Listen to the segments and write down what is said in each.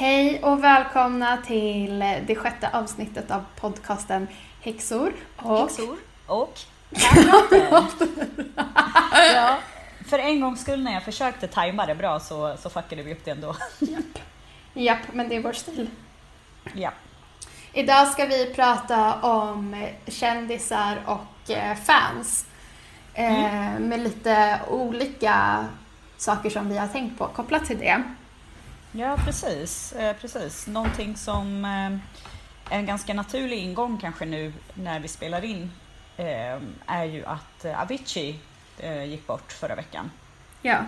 Hej och välkomna till det sjätte avsnittet av podcasten Häxor och... Häxor och ja, för en gångs skull när jag försökte tajma det bra så, så fuckade vi upp det ändå. Japp. Japp, men det är vår stil. ja. Idag ska vi prata om kändisar och eh, fans. Eh, Med lite olika saker som vi har tänkt på kopplat till det. Ja, precis. Eh, precis. Någonting som eh, är en ganska naturlig ingång kanske nu när vi spelar in eh, är ju att Avicii gick bort förra veckan. Ja.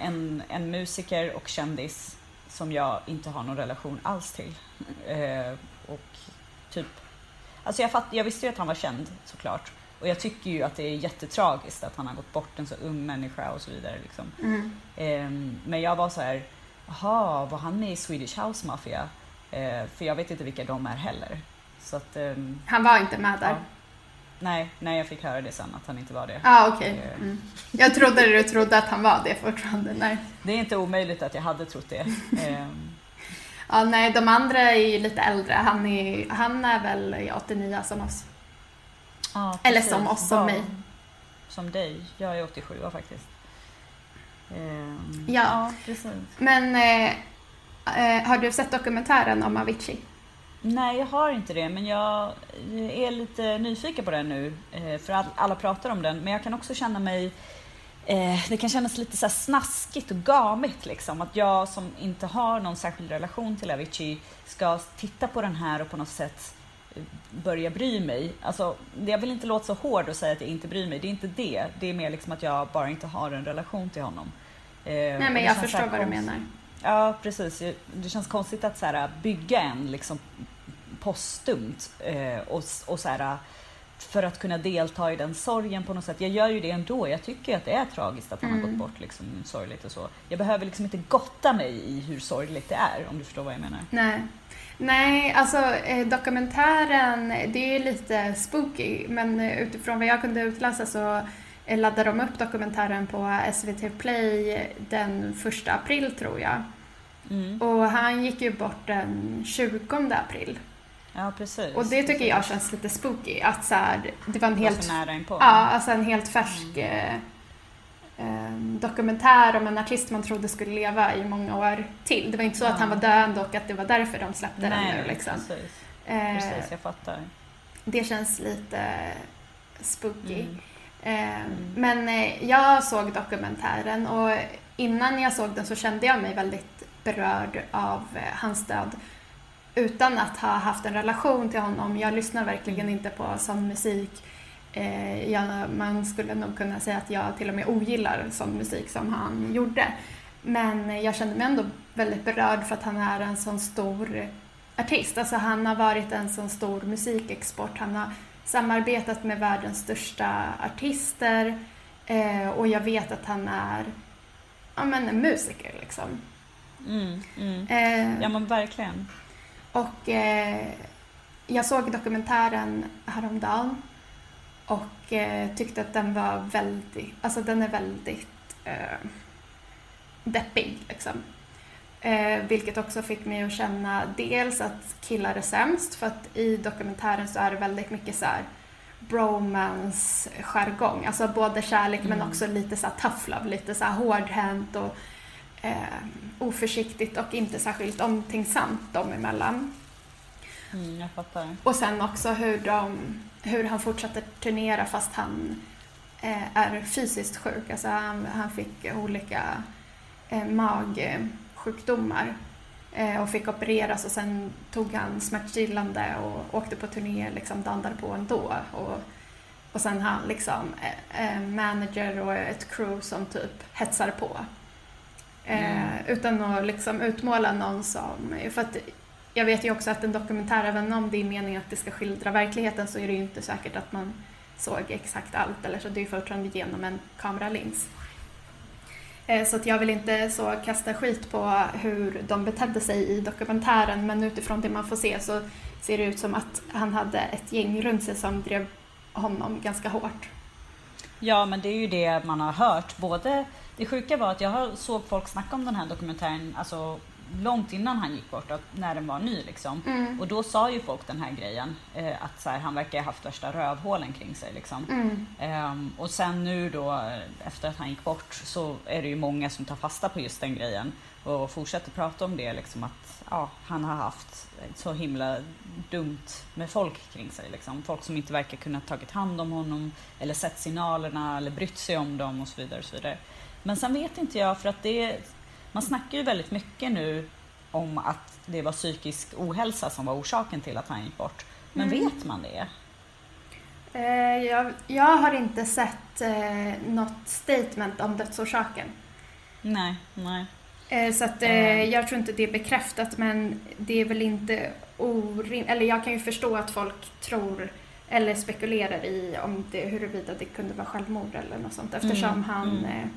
En, en musiker och kändis som jag inte har någon relation alls till. Och typ, alltså jag, fatt, jag visste ju att han var känd såklart. Och jag tycker ju att det är jättetragiskt att han har gått bort en så ung människa och så vidare. Liksom. Mm. Eh, men jag var så här, jaha, var han med i Swedish House Mafia? Eh, för jag vet inte vilka de är heller. Så att, ehm, Han var inte med där. ja. Nej, nej, jag fick höra det sen att han inte var det. Ja, okej. Eh, Mm. Jag trodde du trodde att han var det fortfarande. Nej. Det är inte omöjligt att jag hade trott det. Ehm, Ja, nej, de andra är ju lite äldre. Han är, han är väl i 89 som oss. Ja, Eller som oss, som Ja, mig. Som dig. Jag är 87 faktiskt. Ehm, Ja. precis. Men eh, eh, har du sett dokumentären om Avicii? Nej, jag har inte det, men jag är lite nyfiken på den nu. eh, För all- alla pratar om den, men jag kan också känna mig eh, det kan kännas lite så snaskigt och gamigt liksom. Att jag som inte har någon särskild relation till Avicii ska titta på den här och på något sätt börja bry mig. Alltså, jag vill inte låta så hård och säga att jag inte bryr mig. Det är inte det. Det är mer liksom att jag bara inte har en relation till honom. Eh, Nej, men jag förstår vad du menar. Ja, precis. Det känns konstigt att så här, bygga en liksom, postumt eh, och, och så här, för att kunna delta i den sorgen på något sätt. Jag gör ju det ändå. Jag tycker att det är tragiskt att han har gått bort liksom, sorgligt och så. Jag behöver liksom inte gotta mig i hur sorgligt det är, om du förstår vad jag menar. Nej. Nej, alltså eh, dokumentären, det är lite spooky, men utifrån vad jag kunde utläsa så laddade de upp dokumentären på SVT Play den första april tror jag. Mm. Och han gick ju bort den 20 april. Ja, precis. Och det tycker jag känns lite spooky, att så här, det var en Helt helt nära inpå. Ja, alltså en helt färsk eh, eh, dokumentär om en artist man trodde skulle leva i många år till. Det var inte så att han var död och att det var därför de släppte den Nej, nu. Liksom. precis. Eh, Precis, jag fattar. det känns lite spooky. Mm. Mm. Men eh, jag såg dokumentären och innan jag såg den så kände jag mig väldigt berörd av eh, hans död utan att ha haft en relation till honom. Jag lyssnar verkligen inte på sån musik. Jag, man skulle nog kunna säga att jag till och med ogillar sån musik som han gjorde. Men jag kände mig ändå väldigt berörd för att han är en sån stor artist. Alltså han har varit en sån stor musikexport. Han har samarbetat med världens största artister eh, och jag vet att han är ja, men en musiker liksom. Mm, mm. Eh, Ja, men verkligen. och eh, jag såg dokumentären häromdagen och eh, tyckte att den var väldigt, alltså den är väldigt eh, deppig liksom. Eh, vilket också fick mig att känna dels att killar är sämst för att i dokumentären så är det väldigt mycket så här bromance-jargong. Alltså både kärlek mm. men också lite så här tough love, lite så här hårdhänt och eh, oförsiktigt och inte särskilt omtänksamt dem emellan. Mm, jag fattar. Och sen också hur, de, hur han fortsatte turnera fast han eh, är fysiskt sjuk. Alltså han, han fick olika eh, magsjukdomar eh, och fick opereras och sen tog han smärtstillande och åkte på turné, liksom dandade på ändå. Och, och sen han liksom eh, eh, manager och ett crew som typ hetsar på. Eh, mm. Utan att liksom utmåla någon som, för att jag vet ju också att en dokumentär, även om det är meningen att det ska skildra verkligheten så är det ju inte säkert att man såg exakt allt eller så det är fortfarande genom en kameralins. Eh, så att jag vill inte så kasta skit på hur de betedde sig i dokumentären men utifrån det man får se så ser det ut som att han hade ett gäng runt sig som drev honom ganska hårt. Ja men det är ju det man har hört. Både, det sjuka var att jag såg folk snacka om den här dokumentären alltså långt innan han gick bort, när den var ny. Liksom. Mm. Och då sa ju folk den här grejen, eh, att så här, han verkar ha haft värsta rövhålen kring sig. Liksom. Mm. Eh, och sen nu då, efter att han gick bort, så är det ju många som tar fasta på just den grejen och fortsätter prata om det. Liksom, att ja, han har haft så himla dumt med folk kring sig. Liksom. Folk som inte verkar kunna tagit hand om honom eller sett signalerna eller brytt sig om dem och så vidare. Och så vidare. Men sen vet inte jag, för att det man snackar ju väldigt mycket nu om att det var psykisk ohälsa som var orsaken till att han gick bort. Men mm. vet man det? Eh, jag, jag, har inte sett eh, något statement om dödsorsaken. Nej, nej. Eh, så att, eh, jag tror inte det är bekräftat men det är väl inte orimligt, eller jag kan ju förstå att folk tror eller spekulerar i om det, huruvida det kunde vara självmord eller något sånt eftersom mm, han mm.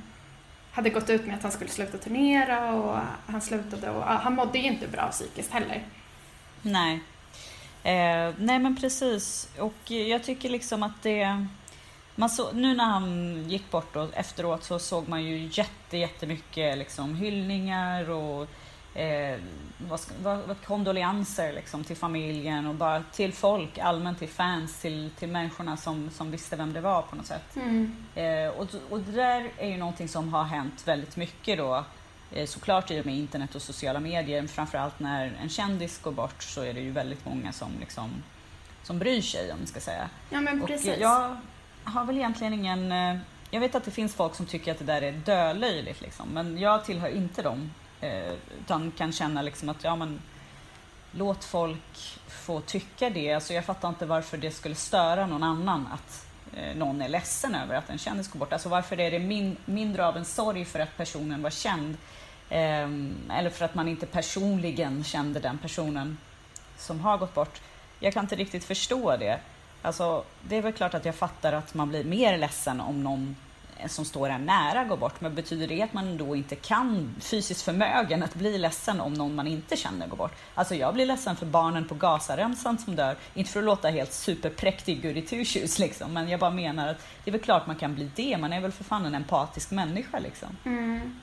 Hade gått ut med att han skulle sluta turnera och han slutade och han mådde ju inte bra psykiskt heller. Nej. Eh, nej men precis och jag tycker liksom att det man så, nu när han gick bort och efteråt så såg man ju jätte, jättemycket liksom hyllningar och eh, vad, vad, vad, kondolenser liksom till familjen och bara till folk, allmänt till fans, till, till människorna som, som visste vem det var på något sätt. Mm. Eh, och, och det där är ju någonting som har hänt väldigt mycket då eh, såklart i och med internet och sociala medier. Framförallt när en kändis går bort så är det ju väldigt många som, liksom, som bryr sig om man ska säga. Ja men precis. Och jag har väl egentligen ingen eh, jag vet att det finns folk som tycker att det där är dölöjligt, liksom, men jag tillhör inte dem. Eh, utan kan känna liksom att ja, men, låt folk få tycka det. Alltså jag fattar inte varför det skulle störa någon annan att eh, någon är ledsen över att en kändis går bort. Alltså varför är det min, mindre av en sorg för att personen var känd eh, eller för att man inte personligen kände den personen som har gått bort. Jag kan inte riktigt förstå det. Alltså, det är väl klart att jag fattar att man blir mer ledsen om någon som står en nära går bort. Men betyder det att man då inte kan fysiskt förmögen att bli ledsen om någon man inte känner går bort? Alltså jag blir ledsen för barnen på Gazaremsan som dör. Inte för att låta helt superpräktig goody two liksom, men jag bara menar att det är väl klart man kan bli det. Man är väl för fan en empatisk människa liksom. Mm.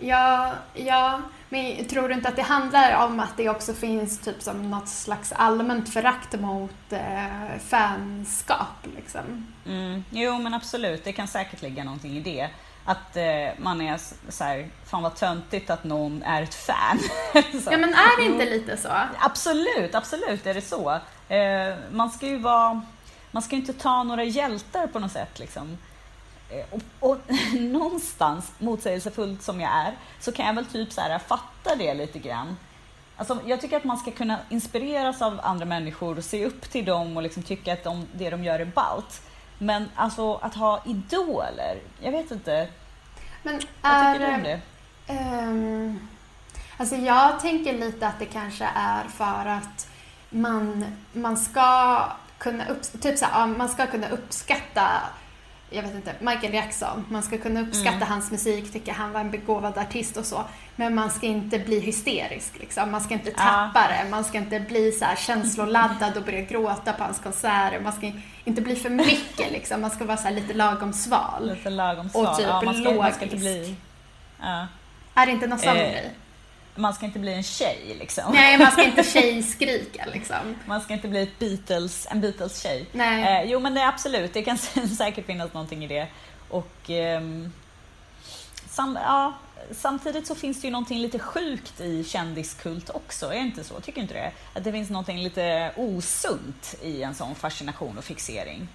Ja, ja, men tror du inte att det handlar om att det också finns typ som något slags allmänt förakt mot eh, fanskap? Liksom? Mm, jo, men absolut. Det kan säkert ligga någonting i det. Att eh, man är så här, fan vad töntigt att någon är ett fan. ja, men är det inte lite så? Absolut, absolut är det så. Eh, man ska ju vara, man ska inte ta några hjältar på något sätt liksom. Eh, och, och någonstans, motsägelsefullt som jag är, så kan jag väl typ så här, fatta det lite grann. Alltså, jag tycker att man ska kunna inspireras av andra människor och se upp till dem och liksom tycka att de, det de gör är ballt. Men alltså att ha idoler, jag vet inte. Men Vad tycker du om det? Um, alltså jag tänker lite att det kanske är för att man, man ska kunna upp, typ så här, man ska kunna uppskatta jag vet inte, Michael Jackson. Man ska kunna uppskatta mm. hans musik, tycka han var en begåvad artist och så. Men man ska inte bli hysterisk liksom. Man ska inte tappa ja. det. Man ska inte bli så här känsloladdad och börja gråta på hans konserter. Man ska inte bli för mycket liksom. Man ska vara så lite lagom sval. Lite lagom sval. Och typ ja, man ska, logisk. Man ska inte bli... Ja. Är det inte någon sån eh. grej? Man ska inte bli en tjej liksom. Nej, man ska inte tjejskrika liksom. Man ska inte bli ett Beatles, en Beatles-tjej. Nej. Eh, jo men det är absolut, det kan säkert finnas någonting i det. Och ehm, sam, ja, samtidigt så finns det ju någonting lite sjukt i kändiskult också, är det inte så? Tycker inte det? Att det finns någonting lite osunt i en sån fascination och fixering.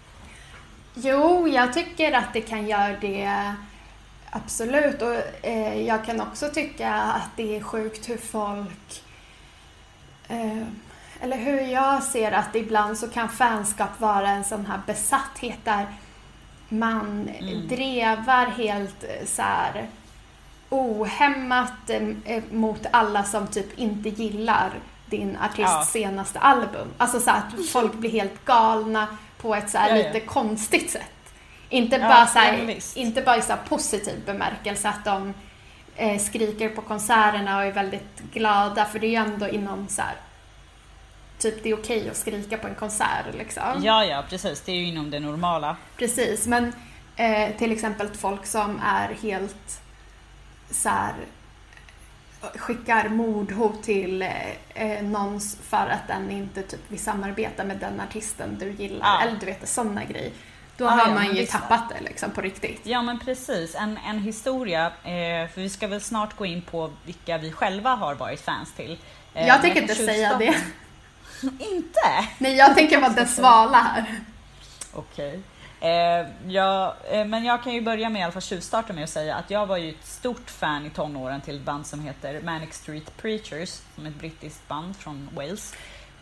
Jo, jag tycker att det kan göra det absolut. Och eh, jag kan också tycka att det är sjukt hur folk... Eh, eller hur jag ser att ibland så kan fanskap vara en sån här besatthet där man Mm. drevar helt eh, så här ohämmat eh, mot alla som typ inte gillar din artists Ja. senaste album. Alltså så att folk blir helt galna på ett så här Ja, ja. lite konstigt sätt. Inte Ja, bara, så här, inte bara i så positiv bemärkelse att de eh, skriker på konserterna och är väldigt glada för det är ju ändå inom så här, typ det är okej att skrika på en konsert liksom. Ja, ja precis, det är ju inom det normala. Precis, men eh, till exempel folk som är helt så här, skickar mordhot till eh, eh, någon för att den inte typ vill samarbeta med den artisten du gillar. Ja. Eller du vet, sådana grejer. Då Ja, har ja, man ju tappat det liksom på riktigt. Ja men precis, en, en historia, eh, för vi ska väl snart gå in på vilka vi själva har varit fans till. Eh, jag tänker inte säga det. Inte? Nej, jag tänker vara den svala här. Okej. Eh, ja, eh, men jag kan ju börja med i alla fall tjuvstarta med att säga att jag var ju ett stort fan i tonåren till ett band som heter Manic Street Preachers, som är ett brittiskt band från Wales.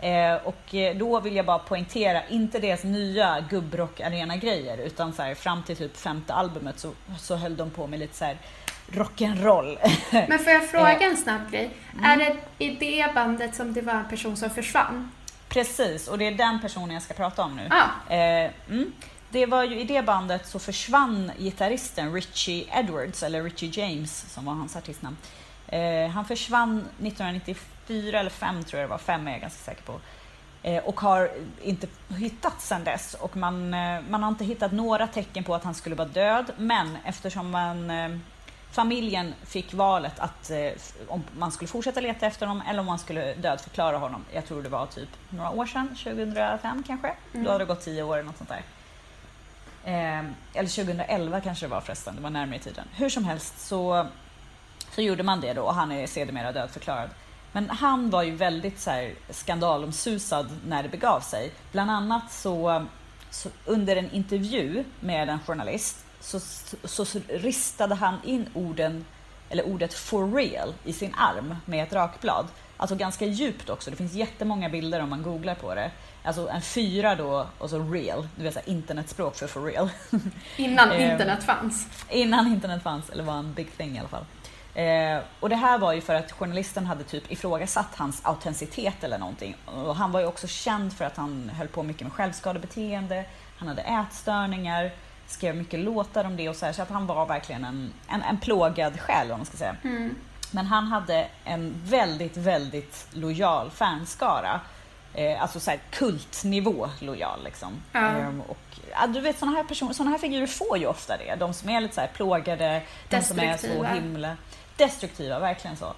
Eh, och eh, då vill jag bara poängtera, inte deras nya gubbrock arena grejer utan så här, fram till typ femte albumet så, så höll de på med lite så här rock'n'roll. Men får jag Eh, fråga en snabb grej? mm. Är det i det bandet som det var en person som försvann? Precis, och det är den personen jag ska prata om nu. Ja. Eh, mm. Det var ju i det bandet så försvann gitarristen Richie Edwards, eller Richie James som var hans artistnamn. Eh, han försvann 1994 eller 5 tror jag det var, 5 är jag ganska säker på. Eh, och har inte hittats sedan dess och man, eh, man har inte hittat några tecken på att han skulle vara död men eftersom man eh, familjen fick valet att eh, om man skulle fortsätta leta efter honom eller om man skulle dödförklara honom. Jag tror det var typ några år sedan, 2005 kanske. Då hade det gått 10 år eller något sånt där. Eh, eller 2011 kanske det var förresten, det var närmare i tiden. Hur som helst så, så gjorde man det då och han är sedermera dödförklarad. Men han var ju väldigt så här, skandalomsusad när det begav sig. Bland annat så, så under en intervju med en journalist så, så, så ristade han in orden, eller ordet for real i sin arm med ett rakblad. Alltså ganska djupt också, det finns jättemånga bilder om man googlar på det. Alltså en fyra då och så real, du vet så här, internetspråk för for real. Innan Eh, internet fanns. Innan internet fanns, eller var en big thing i alla fall. Eh, och det här var ju för att journalisten hade typ ifrågasatt hans autenticitet eller någonting. Och han var ju också känd för att han höll på mycket med självskadebeteende, han hade ätstörningar, skrev mycket låtar om det och så här, så att han var verkligen en, en, en plågad själ om man ska säga. Men han hade en väldigt, väldigt lojal fanskara. Eh, alltså så här kultnivå lojal liksom. Ja. Ehm, och, ja, du vet sådana här personer, sådana här figurer får ju ofta det. De som är lite så här plågade, de som är så himla destruktiva, verkligen så.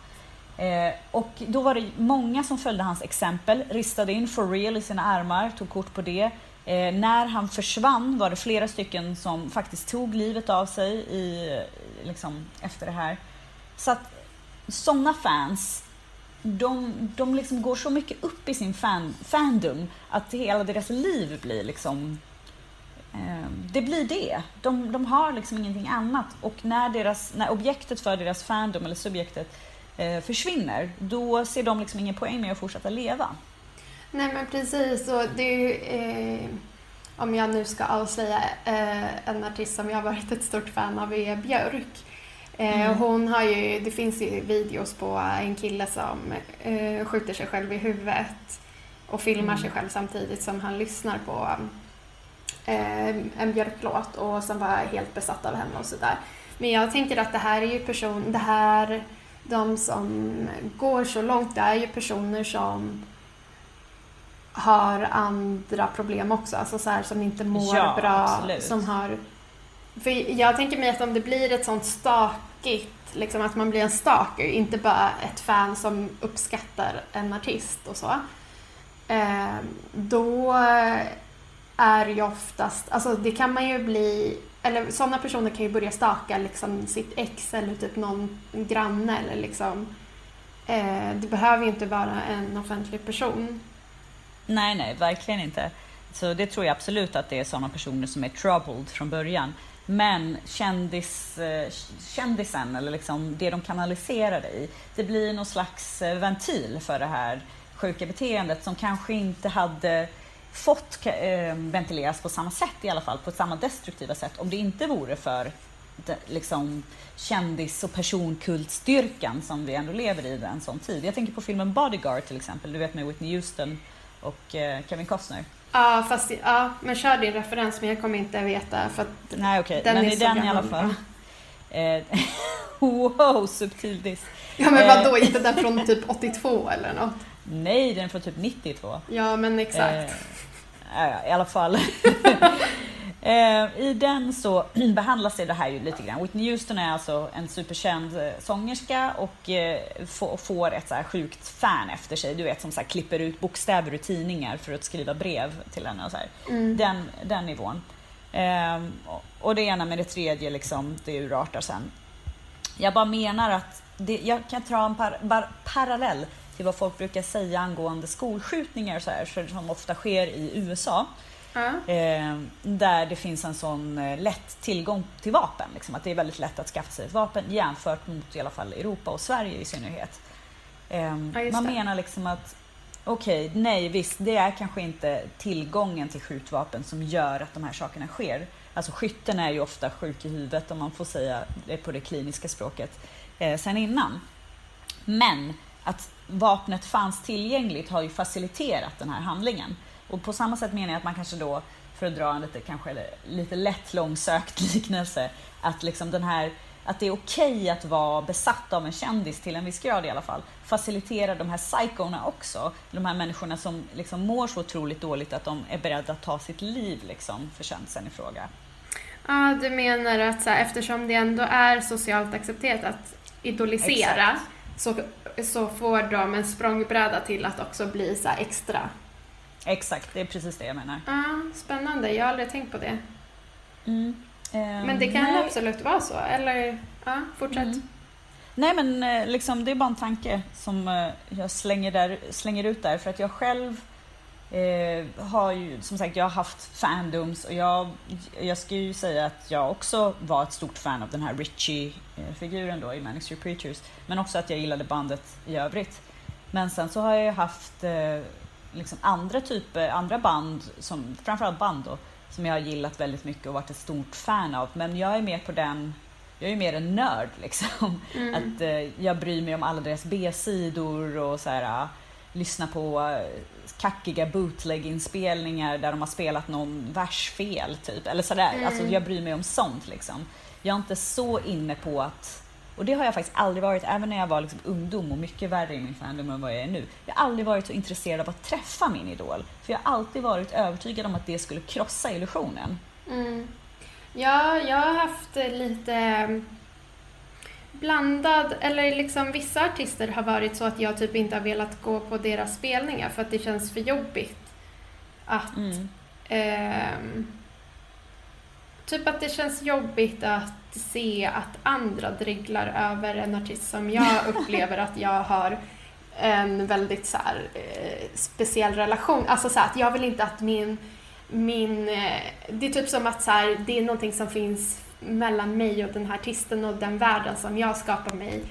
Eh, och då var det många som följde hans exempel, ristade in for real i sina armar, tog kort på det. Eh, när han försvann var det flera stycken som faktiskt tog livet av sig i, liksom, efter det här. Så att sådana fans, de, de liksom går så mycket upp i sin fan, fandom att hela deras liv blir liksom det blir det. De, de har liksom ingenting annat. Och när, deras, när objektet för deras fandom, eller subjektet, eh, försvinner, då ser de liksom ingen poäng med att fortsätta leva. Nej men precis, och det är ju, eh, om jag nu ska avslöja eh, en artist som jag har varit ett stort fan av är Björk. Eh, Mm. Hon har ju, det finns ju videos på en kille som eh, skjuter sig själv i huvudet och filmar Mm. sig själv samtidigt som han lyssnar på en Björk-låt och som var helt besatt av henne och sådär. Men jag tänker att det här är ju person, det här, de som går så långt, det är ju personer som har andra problem också, alltså så här, som inte mår Ja, bra, absolut. som har... För jag tänker mig att om det blir ett sånt sta, tråkigt, liksom att man blir en stalker, inte bara ett fan som uppskattar en artist och så. Eh, då är ju oftast, alltså det kan man ju bli, eller sådana personer kan ju börja staka liksom sitt ex eller typ någon granne eller liksom eh, det behöver ju inte vara en offentlig person. Nej, nej, verkligen inte. Så det tror jag absolut att det är sådana personer som är troubled från början. Men kändis, eh, kändisen, eller liksom det de kanaliserar det i, det blir någon slags eh, ventil för det här sjuka beteendet som kanske inte hade fått eh, ventileras på samma sätt i alla fall, på samma destruktiva sätt om det inte vore för liksom, kändis och personkultstyrkan som vi ändå lever i en sån tid. Jag tänker på filmen Bodyguard till exempel, du vet med Whitney Houston och eh, Kevin Costner. Ja, fast ja, men kör din referens men jag kommer inte veta för att Nej okej, okay. men i den i alla fall. Eh, wow, subtil diss. Ja men vadå, inte den från typ 82 eller något? Nej, den är från typ 92. Ja men exakt. Eh, I alla fall. Eh, I den så behandlas det här ju lite grann. Whitney Houston är alltså en superkänd eh, sångerska och eh, får ett så här sjukt fan efter sig. Du vet som så här, klipper ut bokstäver ur tidningar för att skriva brev till henne och så mm. Den, den nivån. Ehm, och det ena med det tredje liksom, det urartar sen. Jag bara menar att det, jag kan dra en par, par, parallell till vad folk brukar säga angående skolskjutningar så här, som ofta sker i USA. Eh, där det finns en sån eh, lätt tillgång till vapen. Liksom, att det är väldigt lätt att skaffa sig ett vapen jämfört mot i alla fall Europa och Sverige i synnerhet. Eh, ja, man menar liksom att okej, okay, nej visst, det är kanske inte tillgången till skjutvapen som gör att de här sakerna sker. Alltså skytten är ju ofta sjuk i huvudet om man får säga det på det kliniska språket eh, sen innan. Men att vapnet fanns tillgängligt har ju faciliterat den här handlingen. Och på samma sätt menar jag att man kanske då, för att dra en lite, kanske lite lätt långsökt liknelse, att liksom den här att det är okej okay att vara besatt av en kändis till en viss grad i alla fall. Faciliterar de här psykona också, de här människorna som liksom mår så otroligt dåligt att de är beredda att ta sitt liv liksom, för kändisen i fråga. Ja, du menar att så här, eftersom det ändå är socialt accepterat att idolisera så, så får de en språngbräda till att också bli så extra Exakt, det är precis det jag menar. Ja, spännande, jag har aldrig tänkt på det. Mm. Um, men det kan nej. absolut vara så, eller ja, fortsätt. Mm. Nej men eh, liksom, det är bara en tanke som eh, jag slänger, där, slänger ut där för att jag själv eh, har ju som sagt jag har haft fandoms och jag, jag ska ju säga att jag också var ett stort fan av den här Richie-figuren då i Manic Street Preachers men också att jag gillade bandet i övrigt. Men sen så har jag haft eh, liksom andra typer, andra band, som, framförallt band då, som jag har gillat väldigt mycket och varit ett stort fan av. Men jag är mer på den, jag är mer en nörd liksom. Mm. Att eh, jag bryr mig om alla deras B-sidor och så här, uh, lyssna på uh, kackiga bootleg-inspelningar där de har spelat någon vers fel typ. Eller sådär, mm. alltså jag bryr mig om sånt liksom. Jag är inte så inne på att och det har jag faktiskt aldrig varit, även när jag var liksom ungdom och mycket värre i min fandom än vad jag är nu. Jag har aldrig varit så intresserad av att träffa min idol. För jag har alltid varit övertygad om att det skulle krossa illusionen. Mm. Ja, jag har haft lite blandad, eller liksom vissa artister har varit så att jag typ inte har velat gå på deras spelningar för att det känns för jobbigt att mm. eh, Typ att det känns jobbigt att se att andra dreglar över en artist som jag upplever att jag har en väldigt så här, eh, speciell relation. Alltså så här, att jag vill inte att min, min eh, det är typ som att så här, det är någonting som finns mellan mig och den här artisten och den världen som jag skapar mig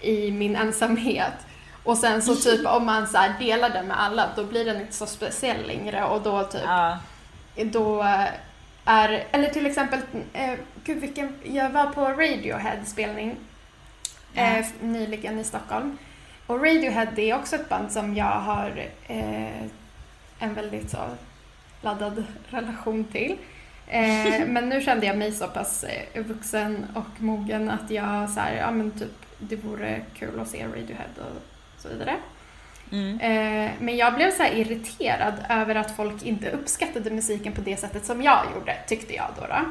i min ensamhet. Och sen så typ om man så delar den med alla då blir den inte så speciell längre och då typ ja. då är, eller till exempel, eh, gud vilken, jag var på Radiohead spelning eh, nyligen i Stockholm. Och Radiohead är också ett band som jag har eh, en väldigt så laddad relation till. Eh, men nu kände jag mig så pass eh, vuxen och mogen att jag så här, ja men typ det vore kul att se Radiohead och så vidare. Mm. Eh, men jag blev så irriterad över att folk inte uppskattade musiken på det sättet som jag gjorde, tyckte jag då. då.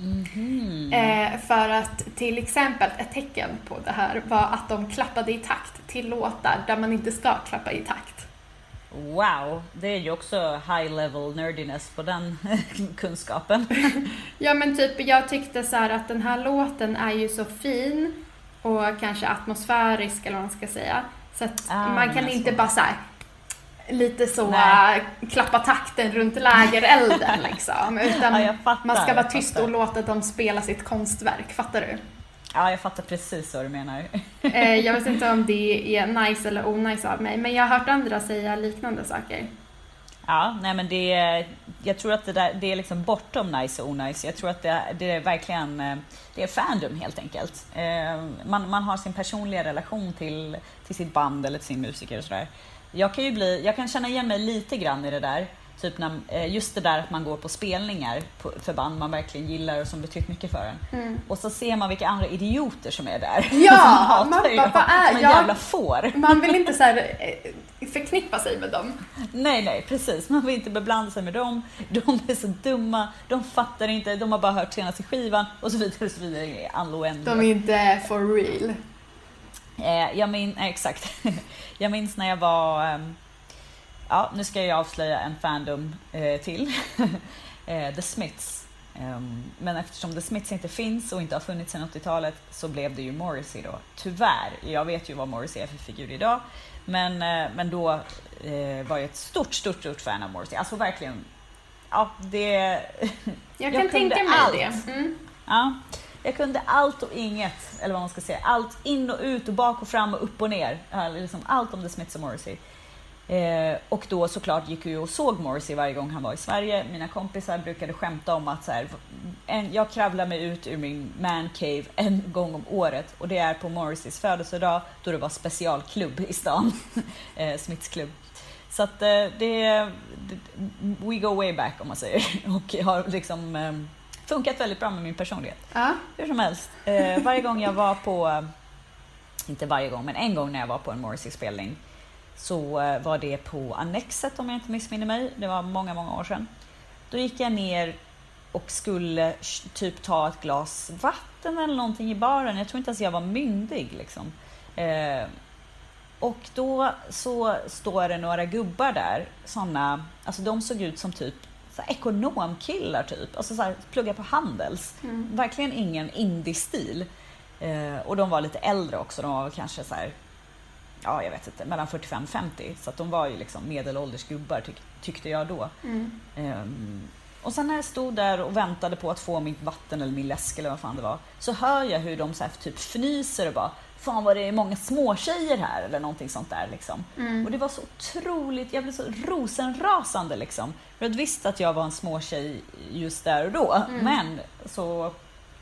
Mm. Eh, för att till exempel ett tecken på det här var att de klappade i takt till låtar där man inte ska klappa i takt. Wow, det är ju också high level nerdiness på den kunskapen. ja men typ jag tyckte så att den här låten är ju så fin och kanske atmosfärisk eller vad man ska säga. Så att ah, man kan inte så. bara så här, lite så Nej. klappa takten runt lägerelden liksom. Utan ja, fattar, man ska vara tyst och låta dem spela sitt konstverk. Fattar du? Ja, jag fattar precis vad du menar. Eh, jag vet inte om det är nice eller onajs av mig, men jag har hört andra säga liknande saker. Ja, nej men det är, jag tror att det, där, det är liksom bortom nice och onajs. Jag tror att det, det är verkligen eh, det är fandom helt enkelt. Eh, man, man har sin personliga relation till, till sitt band eller till sin musiker och sådär. Jag kan ju bli, jag kan känna igen mig lite grann i det där. Typ när, eh, just det där att man går på spelningar för band man verkligen gillar och som betytt mycket för en. Mm. Och så ser man vilka andra idioter som är där. Ja, man, man, vad är, som en ja, jävla får. Man vill inte så här, eh, förknippa sig med dem. Nej, nej, precis. Man vill inte beblanda sig med dem. De är så dumma, de fattar inte, de har bara hört senaste skivan och så vidare. Och så vidare. De är inte for real. Eh, jag min, exakt. jag minns när jag var ehm, ja, nu ska jag avslöja en fandom eh, till. eh, The Smiths. Um, men eftersom The Smiths inte finns och inte har funnits sedan 80-talet så blev det ju Morrissey då. Tyvärr. Jag vet ju vad Morrissey är för figur idag. Men, eh, men då eh, var jag ett stort, stort, stort fan av Morrissey. Alltså verkligen. Ja, det... jag kan jag tänka mig allt. det. Mm. Ja, jag kunde allt och inget, eller vad man ska säga. Allt in och ut och bak och fram och upp och ner. Liksom allt om The Smiths och Morrissey. Eh, och då såklart gick jag och såg Morrissey varje gång han var i Sverige. Mina kompisar brukade skämta om att så här, en, jag kravlar mig ut ur min mancave en gång om året och det är på Morrisseys födelsedag då det var specialklubb i stan, eh, Smiths klubb. Så att eh, det, we go way back om man säger och har liksom eh, funkat väldigt bra med min personlighet. Ja. Hur som helst, eh, varje gång jag var på, inte varje gång men en gång när jag var på en Morrissey-spelning så eh, var det på Annexet om jag inte missminner mig. Det var många, många år sedan. Då gick jag ner och skulle typ ta ett glas vatten eller någonting i baren. Jag tror inte ens jag var myndig liksom. Eh, och då så står det några gubbar där, såna, alltså de såg ut som typ så ekonomkillar typ, alltså så här, plugga på Handels. Mm. Verkligen ingen indie-stil. Eh, och de var lite äldre också, de var kanske så här ja, jag vet inte, mellan 45-50. Så att de var ju liksom medelålders gubbar tyck, tyckte jag då. Mm. Um, och sen när jag stod där och väntade på att få mitt vatten eller min läsk eller vad fan det var, så hör jag hur de så här typ fnyser och bara Fan vad det är många småtjejer här eller någonting sånt där liksom. Mm. Och det var så otroligt, jag blev så rosenrasande liksom. För jag visste att jag var en småtjej just där och då. Mm. Men så,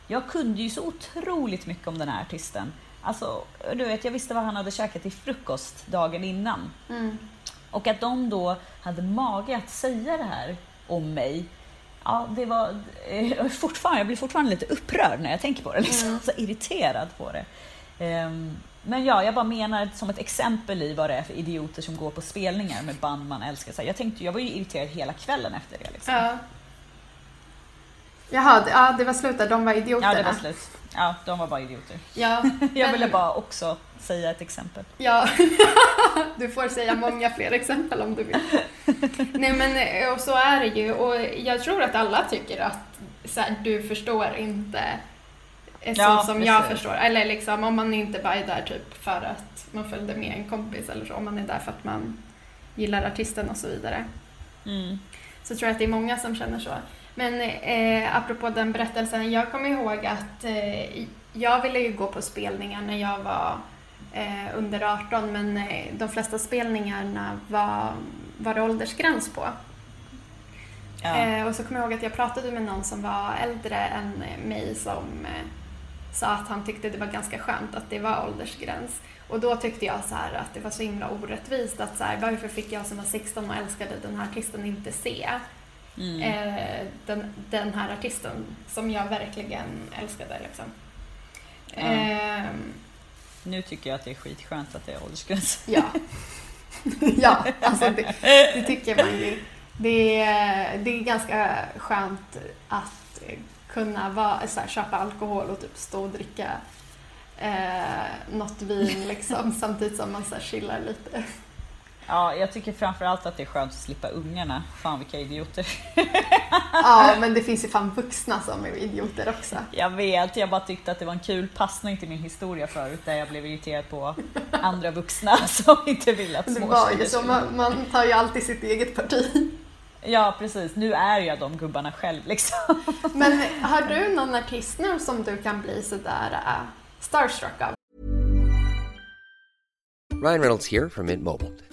jag kunde ju så otroligt mycket om den här artisten. Alltså, du vet, jag visste vad han hade käkat till frukost dagen innan. Mm. Och att de då hade mage att säga det här om mig, ja, det var eh, fortfarande, jag blir fortfarande lite upprörd när jag tänker på det, liksom. Mm. så irriterad på det. Um, men ja, jag bara menar som ett exempel i vad det är för idioter som går på spelningar med band man älskar. Så jag tänkte, jag var ju irriterad hela kvällen efter det. Liksom. Ja. Jaha, ja, det var slut där. De var idioterna. Ja, det var slut. Ja, de var bara idioter. Ja, jag ville bara också säga ett exempel. Ja, du får säga många fler exempel om du vill. Nej men och så är det ju och jag tror att alla tycker att så här, du förstår inte så ja, som precis. jag förstår. Eller liksom om man inte bara är där typ för att man följde med en kompis eller så. Om man är där för att man gillar artisten och så vidare. Mm. Så tror jag att det är många som känner så. Men eh, apropå den berättelsen, jag kommer ihåg att eh, jag ville ju gå på spelningar när jag var eh, under 18 men eh, de flesta spelningarna var, var det åldersgräns på. Ja. Eh, och så kommer jag ihåg att jag pratade med någon som var äldre än mig som eh, sa att han tyckte det var ganska skönt att det var åldersgräns. Och då tyckte jag så att det var så himla orättvist att så här, varför fick jag som var 16 och älskade den här artisten inte se Mm. Eh, den, den här artisten som jag verkligen älskade. Liksom. Mm. Eh, nu tycker jag att det är skitskönt att det är åldersgräns. Ja, ja alltså det, det, tycker man ju. Det är, det är ganska skönt att kunna vara, så här, köpa alkohol och typ stå och dricka eh, något vin liksom, samtidigt som man så här, chillar lite. Ja, jag tycker framförallt att det är skönt att slippa ungarna. Fan vilka idioter. ja, men det finns ju fan vuxna som är idioter också. Jag vet, jag bara tyckte att det var en kul passning till min historia förut där jag blev irriterad på andra vuxna som inte vill att små Det ju så, man, man tar ju alltid sitt eget parti. Ja precis, nu är jag de gubbarna själv liksom. Men har du någon artist nu som du kan bli sådär uh, starstruck av? Ryan Reynolds here from Mint Mobile.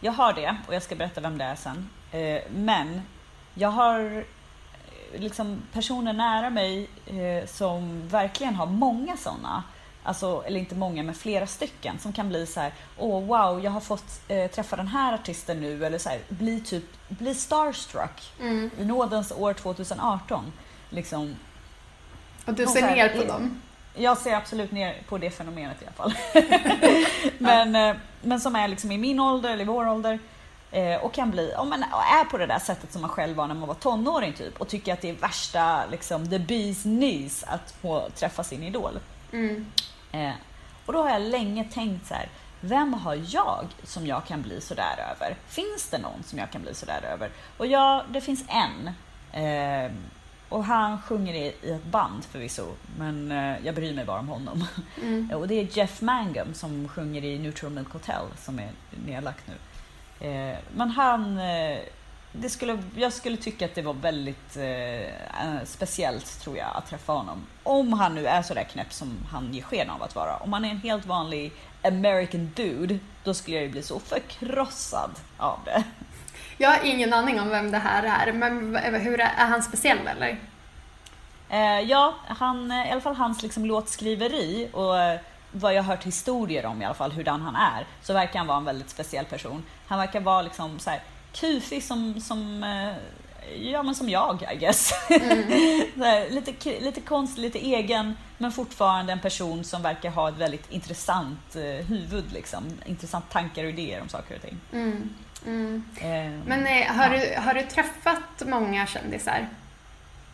jag har det och jag ska berätta vem det är sen. Eh, men jag har eh, liksom personer nära mig eh, som verkligen har många sådana. Alltså, eller inte många, men flera stycken som kan bli så här: åh wow, jag har fått eh, träffa den här artisten nu, eller så här, bli typ, bli starstruck Mm. i nådens år 2018. Liksom, Och du ser ner på dem? Jag ser absolut ner på det fenomenet i alla fall. men, eh, men som är liksom i min ålder eller i vår ålder eh, och kan bli, ja, men är på det där sättet som man själv var när man var tonåring typ och tycker att det är värsta liksom the bees knees att få träffa sin idol. Mm. Eh, och då har jag länge tänkt så här, vem har jag som jag kan bli sådär över? Finns det någon som jag kan bli sådär över? Och ja, det finns en. Eh, och han sjunger i, i ett band förvisso, men eh, jag bryr mig bara om honom. Mm. och det är Jeff Mangum som sjunger i Neutral Milk Hotel som är nedlagt nu. Eh, men han, eh, det skulle, jag skulle tycka att det var väldigt speciellt tror jag att träffa honom. Om han nu är sådär knäpp som han ger sken av att vara. Om han är en helt vanlig American dude, då skulle jag ju bli så förkrossad av det. Jag har ingen aning om vem det här är, men hur är, är han speciell eller? Eh, ja, han, eh, i alla fall hans liksom låtskriveri och eh, vad jag har hört historier om i alla fall, hurdan han är, så verkar han vara en väldigt speciell person. Han verkar vara liksom så här kufig som, som eh, ja men som jag I guess. här, lite, lite konstig, lite egen, men fortfarande en person som verkar ha ett väldigt intressant eh, huvud liksom. Intressant tankar och idéer om saker och ting. Mm. Mm. Eh, Men eh, har, ja. du, har du träffat många kändisar?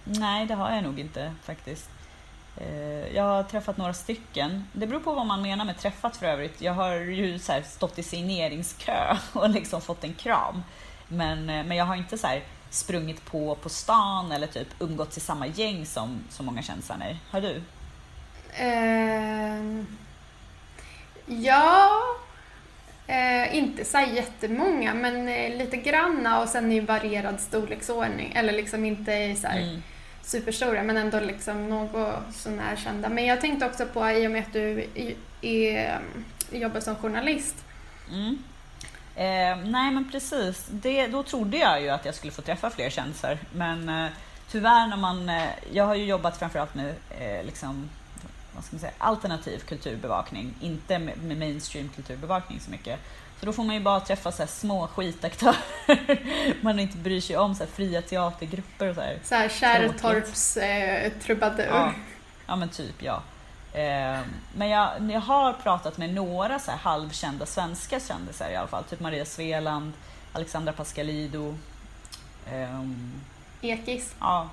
Nej, det har jag nog inte faktiskt. Eh, Jag har träffat några stycken. Det beror på vad man menar med träffat för övrigt. Jag har ju så stått i signeringskö och liksom fått en kram. Men, eh, men jag har inte så här sprungit på på stan eller typ umgåtts i samma gäng som, som många kändisar. Har du? Ehm, ja, eh, inte så jättemånga, men eh, lite granna och sen i varierad storleksordning. Eller liksom inte i så här Mm. superstora, men ändå liksom något sånär kända. Men jag tänkte också på, i och med att du i- är, jobbar som journalist, Mm. Eh, nej men precis, det, då trodde jag ju att jag skulle få träffa fler kändisar. Men, eh, tyvärr när man, eh, jag har ju jobbat framförallt med eh, liksom, vad ska man säga, alternativ kulturbevakning, inte med, mainstream kulturbevakning så mycket. Så då får man ju bara träffa så små skitaktörer man inte bryr sig om, så här fria teatergrupper och så här. Så här Kärrtorps eh, trubadur. Ja. ja, men typ ja. Eh, men jag, jag har pratat med några så här halvkända svenska kändisar i alla fall, typ Maria Sveland, Alexandra Pascalido. ehm, Ekis. Ja,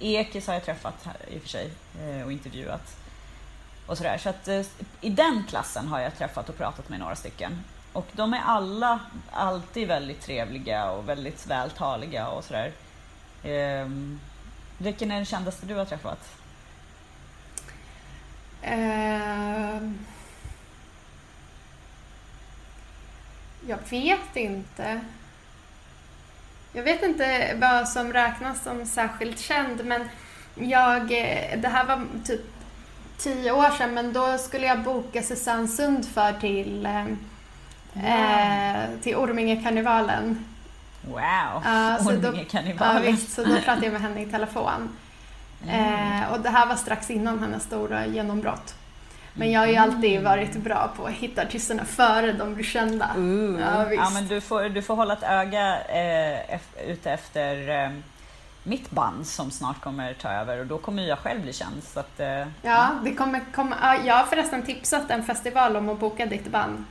Ekis har jag träffat här, i och för sig eh, och intervjuat. Och sådär. Så att eh, i den klassen har jag träffat och pratat med några stycken. Och de är alla alltid väldigt trevliga och väldigt vältaliga och sådär. Ehm, vilken är den kändaste du har träffat? Uh, jag vet inte. Jag vet inte vad som räknas som särskilt känd men jag, eh, det här var typ tio år sedan men då skulle jag boka Susanne Sundför till, eh, eh, till Ormingekarnevalen. Wow! Då- Ormingekarnevalen. Ja, visst, så då pratade jag med henne i telefon. Eh, och det här var strax innan hennes stora genombrott. Men jag har ju alltid varit bra på att hitta artisterna före de blir kända. Ooh. Ja. Ja, men du, får, du får hålla ett öga eh, ute efter eh, mitt band som snart kommer ta över och då kommer jag själv bli känd. Så att, eh, Ja, det kommer komma, ja, jag har förresten tipsat en festival om att boka ditt band.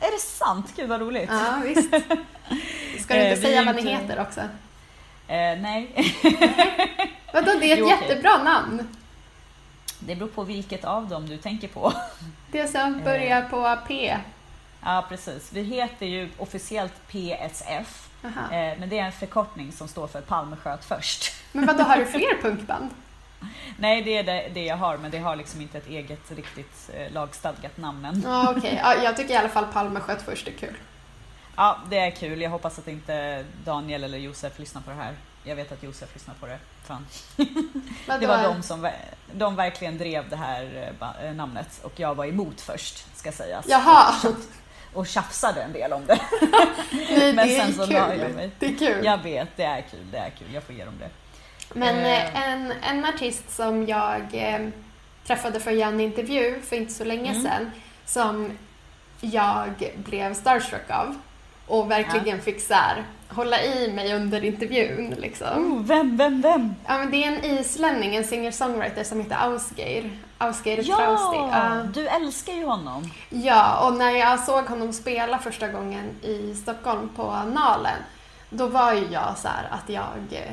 Är det sant? Gud vad roligt! Ja, visst. Ska du Eh, inte vi säga vad ni heter också? Eh, nej, Vadå, det är ett Jo, jättebra namn. det beror på vilket av dem du tänker på. Det som börjar på P. Ja, precis. Vi heter ju officiellt PSF. Eh, men det är en förkortning som står för Palme sköt först. Men vadå, har du fler punkband? Nej, det är det, det jag har, men det har liksom inte ett eget riktigt eh, lagstadgat namn än. Ja, okej. Ja, jag tycker i alla fall Palme sköt först är kul. Ja, det är kul. Jag hoppas att inte Daniel eller Josef lyssnar på det här. Jag vet att Josef lyssnar på det. Fan. Det var de som de verkligen drev det här eh, eh, namnet och jag var emot först, ska sägas. Jaha. Och tjafsade en del om det. Nej, Men det sen så la jag mig. Det är kul. Jag vet, det är kul, det är kul. Jag får ge dem det. Men Eh. eh, en, en artist som jag eh, träffade för att göra en intervju för inte så länge Mm. sedan som jag blev starstruck av och verkligen fick så här, hålla i mig under intervjun. Liksom. Oh, vem, vem, vem? Ja, men det är en islänning, en singer-songwriter som heter Ausgeir. Ausgeir Ja, Trausti. Ja. du älskar ju honom. Ja, och när jag såg honom spela första gången i Stockholm på Nalen, då var ju jag så här att jag eh,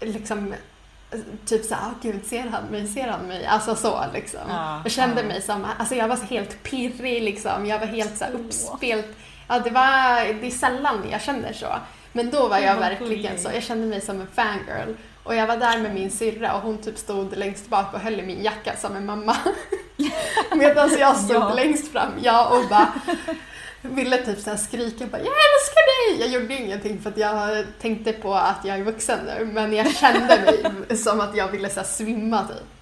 liksom typ såhär, åh gud, ser han mig, ser han mig? Alltså så liksom. Ja, jag kände ja. mig som, alltså jag var helt pirrig liksom, jag var helt så uppspelt. Ja, det var, det är sällan jag känner så. Men då var jag verkligen så, jag kände mig som en fangirl. Och jag var där med min syrra och hon typ stod längst bak och höll i min jacka som en mamma. Medan jag stod Ja. längst fram, jag och bara ville typ så skrika bara, jag älskar dig! Jag gjorde ingenting för att jag tänkte på att jag är vuxen nu, men jag kände mig som att jag ville så svimma typ.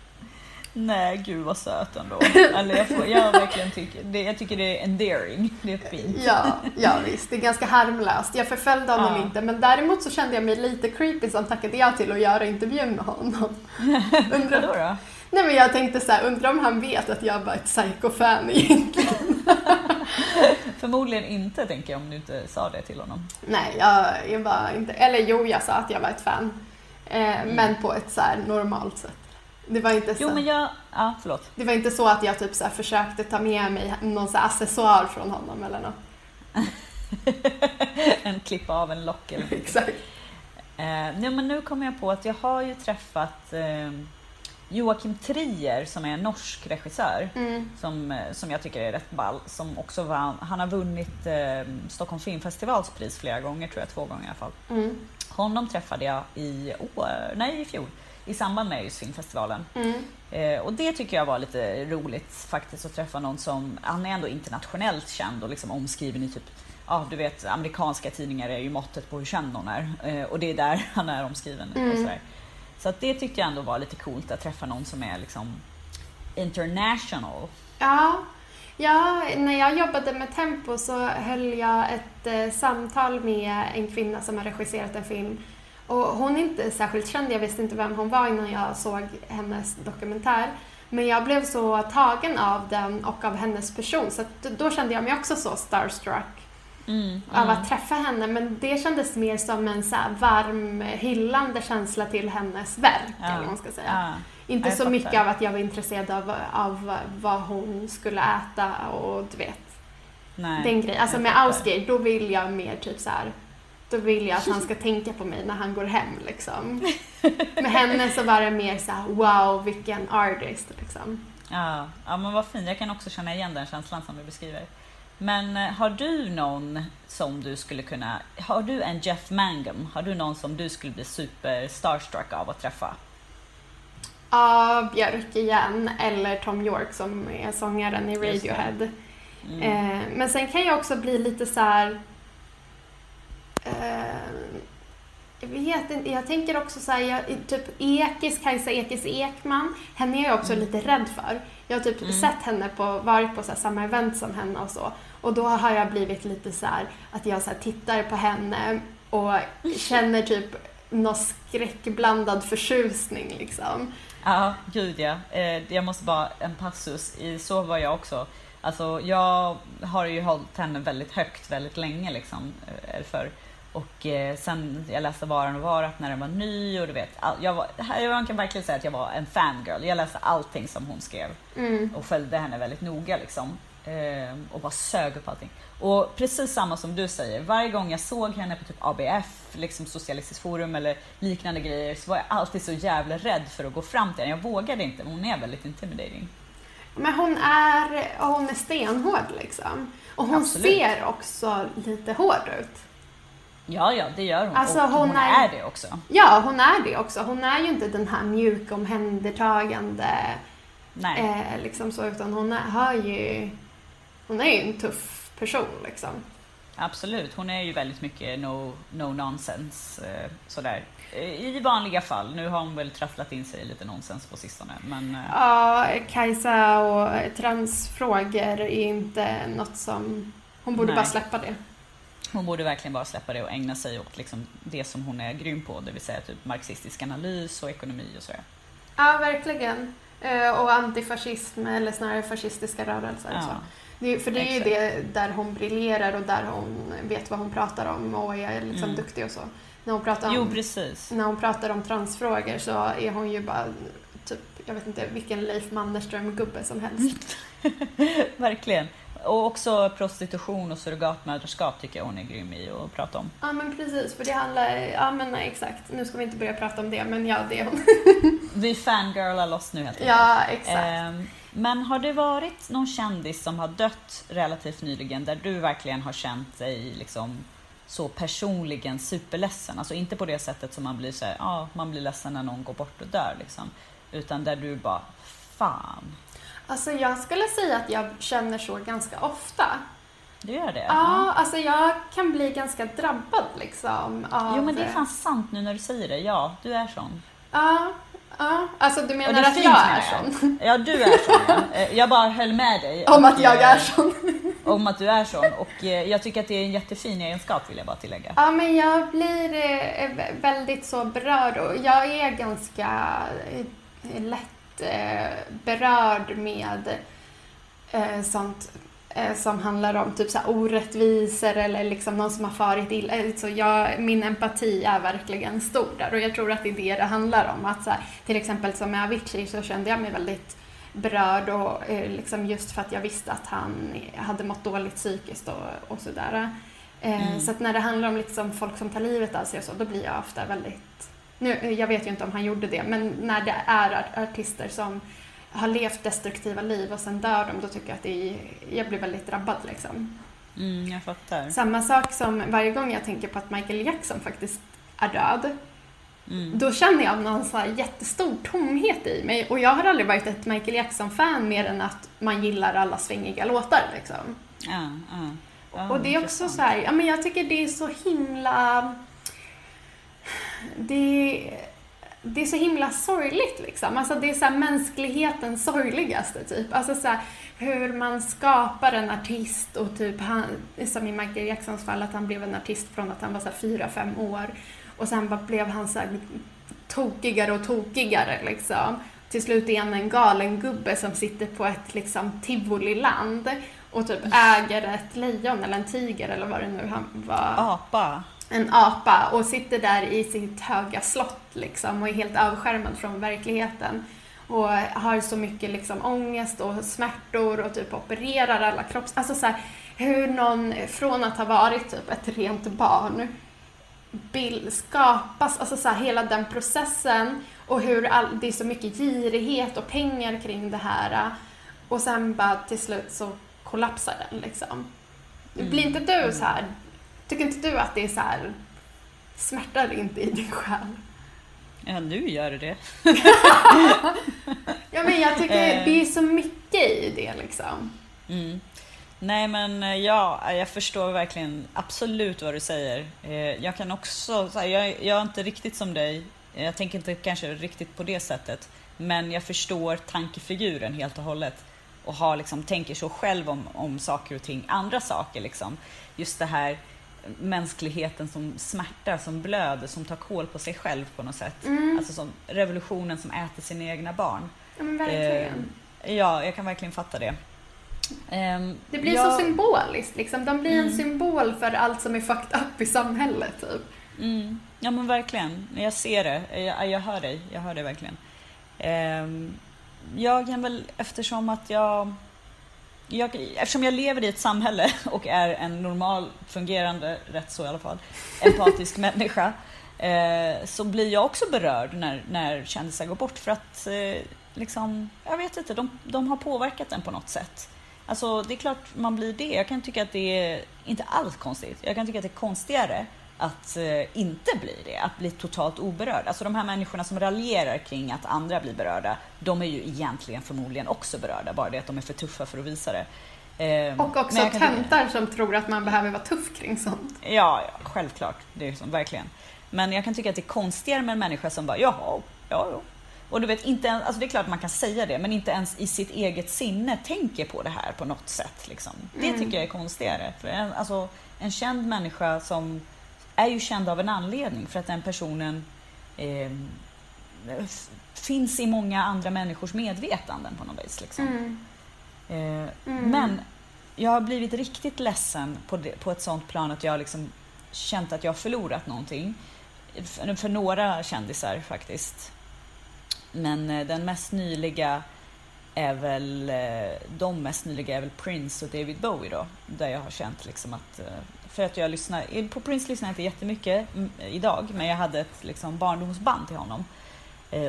Nej, gud vad söt ändå. Eller jag, får, jag verkligen tycker, det, jag tycker det är endearing. Det är fint. Ja, ja visst, det är ganska harmlöst. Jag förföljde honom Ja. inte, men däremot så kände jag mig lite creepy som tackade ja till att göra intervjun med honom. Undrar, Vadå då? nej men jag tänkte så här, undrar om han vet att jag var ett psycho-fan egentligen. Förmodligen inte, tänker jag, om du inte sa det till honom. Nej, jag, jag var inte, eller jo, jag sa att jag var ett fan. Eh, Men på ett så här normalt sätt. Det var inte så, Jo, men jag... Ja, förlåt. det var inte så att jag typ så försökte ta med mig någon så accessoar från honom eller något. en klippa av en lock eller. Exakt. Eh, nej, men nu kommer jag på att jag har ju träffat eh, Joakim Trier som är en norsk regissör Mm. som, eh, som jag tycker är rätt ball. Som också vann, han har vunnit eh, Stockholm Filmfestivals pris flera gånger, tror jag, två gånger i alla fall. Mm. Honom träffade jag i år, nej i fjol, i samband med just filmfestivalen. Mm. Eh, och det tycker jag var lite roligt faktiskt att träffa någon som, han är ändå internationellt känd och liksom omskriven i typ, ja du vet amerikanska tidningar är ju måttet på hur känd någon är. Eh, och det är där han är omskriven. Mm. Och sådär. Så det tyckte jag ändå var lite coolt att träffa någon som är liksom international. Ja, ja, när jag jobbade med Tempo så höll jag ett eh, samtal med en kvinna som har regisserat en film Och hon är inte särskilt känd, jag visste inte vem hon var innan jag såg hennes dokumentär. Men jag blev så tagen av den och av hennes person så då kände jag mig också så starstruck Mm, av mm. att träffa henne. Men det kändes mer som en så varm, hyllande känsla till hennes verk, Ja, eller man ska säga. ja. Inte jag så mycket fattar. av att jag var intresserad av, av vad hon skulle äta och du vet, Nej, den grejen. Alltså med. Ausgeir, då vill jag mer typ så här. Då vill jag att han ska tänka på mig när han går hem liksom. Med henne så var det mer så här: wow vilken artist liksom. Ja, ja, men vad fint. Jag kan också känna igen den känslan som du beskriver. Men eh, har du någon som du skulle kunna... Har du en Jeff Mangum? Har du någon som du skulle bli super starstruck av att träffa? Ja, Björk igen, eller Tom York som är sångaren i. Radiohead. Mm. Eh, men sen kan jag också bli lite så här. Eh, jag vet inte, jag tänker också så här, jag, typ Ekis, Kajsa Ekis Ekman, henne är jag också lite rädd för. Jag har typ sett henne på, varit på så samma event som henne och så. Och då har jag blivit lite så här, att jag så tittar på henne och känner typ någon skräckblandad förtjusning liksom. Ja, gud ja. Eh, jag måste bara en passus. Så var jag också. Alltså, jag har ju hållit henne väldigt högt väldigt länge liksom. eh, För. Och eh, sen jag läste Varan och Varat när den var ny och du vet. All, jag, var, här, jag kan verkligen säga att jag var en fangirl. Jag läste allting som hon skrev och följde henne väldigt noga liksom. Eh, och bara sög upp allting. Och precis samma som du säger, varje gång jag såg henne på typ ABF, liksom Socialistiskt forum eller liknande grejer så var jag alltid så jävla rädd för att gå fram till henne. Jag vågade inte, hon är väldigt intimidating. Men hon är, hon är stenhård liksom. Och hon Absolut. ser också lite hård ut. Ja, ja, det gör hon. Alltså, och hon hon är- är det också. Ja, hon är det också. Hon är ju inte den här mjuka, omhändertagande, Nej. eh, liksom så, utan hon är, har ju, hon är ju en tuff person liksom. Absolut, hon är ju väldigt mycket no, no nonsense eh, sådär. Eh, I vanliga fall, nu har hon väl trasslat in sig i lite nonsens på sistone. Men eh, Ja, Kajsa och transfrågor är inte något som, hon borde Nej. bara släppa det. Hon borde verkligen bara släppa det och ägna sig åt liksom det som hon är grym på, det vill säga typ marxistisk analys och ekonomi och sådär. Ja, verkligen. Eh, Och antifascism eller snarare fascistiska rörelser. Ja, Så. Det, för det är ju exakt. det där hon briljerar och där hon vet vad hon pratar om och är liksom Mm. duktig och så. När hon, pratar om, Jo, precis. när hon pratar om transfrågor så är hon ju bara typ, jag vet inte, vilken Leif Mannerström-gubbe som helst. Verkligen. Och också prostitution och surrogatmödraskap tycker jag hon är grym i att prata om. Ja men precis, för det handlar, ja men exakt. Nu ska vi inte börja prata om det, men ja det är hon. Vi fangirlar loss nu helt enkelt. ja, exakt. Ehm, Men har det varit någon kändis som har dött relativt nyligen där du verkligen har känt dig liksom så personligen superledsen? Alltså inte på det sättet som man blir så här, ja, man blir ledsen när någon går bort och dör liksom. Utan där du bara, fan. Alltså jag skulle säga att jag känner så ganska ofta. Du gör det? Ja, alltså jag kan bli ganska drabbad liksom av... Jo men det är fan sant nu när du säger det. Ja, du är sån. Ja, ja. Alltså du menar att jag är sån? Ja, du är sån. ja. Eh, Jag bara höll med dig. Om att jag eh, är sån? Om att du är sån. Och eh, jag tycker att det är en jättefin egenskap vill jag bara tillägga. Ja, men jag blir eh, vä- väldigt så berörd och jag är ganska eh, lätt eh, berörd med eh, sånt eh, som handlar om typ så här orättvisor eller liksom någon som har farit illa. Eh, Så jag, min empati är verkligen stor där och jag tror att det är det det handlar om. Att så här, till exempel som med Avicii så kände jag mig väldigt berörd och eh, liksom just för att jag visste att han hade mått dåligt psykiskt och, och sådär. Eh, Mm. Så att när det handlar om liksom folk som tar livet av sig och så, då blir jag ofta väldigt... Nu, jag vet ju inte om han gjorde det, men när det är art- artister som har levt destruktiva liv och sen dör de, då tycker jag att det är, jag blir väldigt drabbad liksom. Mm, jag fattar. Samma sak som varje gång jag tänker på att Michael Jackson faktiskt är död, Mm. då känner jag någon så jättestor tomhet i mig. Och jag har aldrig varit ett Michael Jackson-fan mer än att man gillar alla svängiga låtar liksom. Ja, ja. Ja, och det är också så här, ja men jag tycker det är så himla... Det, det är så himla sorgligt liksom. Alltså det är så här mänsklighetens sorgligaste typ. Alltså så här, hur man skapar en artist och typ han, som i Michael Jacksons fall, att han blev en artist från att han var så här fyra, fem år. Och sen bara blev han så här tokigare och tokigare liksom. Till slut är han en galen gubbe som sitter på ett liksom tivoliland och typ äger ett lejon eller en tiger eller vad det nu han var. Apa. En apa och sitter där i sitt höga slott liksom och är helt avskärmad från verkligheten. Och har så mycket liksom ångest och smärtor och typ opererar alla kropps... Alltså så här, hur någon från att ha varit typ ett rent barn bild skapas, alltså så här, hela den processen och hur all, det är så mycket girighet och pengar kring det här. Och sen bara till slut så kollapsar den liksom. Blir inte du så här, tycker inte du att det är så här, smärtar inte i din själ? Ja, nu gör det det. ja, men jag tycker det är så mycket i det liksom. Mm. Nej men eh, ja, jag förstår verkligen absolut vad du säger. Eh, jag kan också, jag, jag är inte riktigt som dig. Jag tänker inte kanske riktigt på det sättet. Men jag förstår tankefiguren helt och hållet. Och har liksom, tänker så själv om, om saker och ting, andra saker liksom. Just det här mänskligheten som smärtar, som blöder, som tar koll på sig själv på något sätt. Mm. Alltså som revolutionen som äter sina egna barn. Ja men verkligen. Eh, ja, jag kan verkligen fatta det. Um, det blir jag... så symboliskt liksom. De blir mm. en symbol för allt som är fucked up i samhället typ. Mm. Ja men verkligen. Jag ser det. Jag, jag hör dig. Jag hör dig verkligen. Um, jag kan väl, eftersom att jag, jag... Eftersom jag lever i ett samhälle och är en normal, fungerande, rätt så i alla fall, empatisk människa. Eh, så blir jag också berörd när, när kändisar går bort för att eh, liksom, jag vet inte, de, de har påverkat den på något sätt. Alltså det är klart man blir det. Jag kan tycka att det är inte alls konstigt. Jag kan tycka att det är konstigare att eh, inte bli det, att bli totalt oberörd. Alltså de här människorna som raljerar kring att andra blir berörda, de är ju egentligen förmodligen också berörda, bara det att de är för tuffa för att visa det. Eh, och också töntar som tror att man behöver vara tuff kring sånt. Ja, ja självklart. Det är så, verkligen. Men jag kan tycka att det är konstigare med en människa som bara, jaha, ja, ja, och du vet, inte ens, alltså det är klart man kan säga det, men inte ens i sitt eget sinne tänker på det här på något sätt. Liksom. Det mm. tycker jag är konstigare. För en, alltså, en känd människa som är ju känd av en anledning, för att den personen eh, finns i många andra människors medvetanden på något vis. Liksom. Mm. Eh, mm. Men jag har blivit riktigt ledsen på, det, på ett sånt plan att jag liksom känt att jag har förlorat någonting. För, för några kändisar faktiskt. Men eh, den mest nyliga är väl, eh, de mest nyliga är väl Prince och David Bowie då. Där jag har känt liksom att, eh, för att jag lyssnar, på Prince lyssnar jag inte jättemycket mm, idag, men jag hade ett liksom barndomsband till honom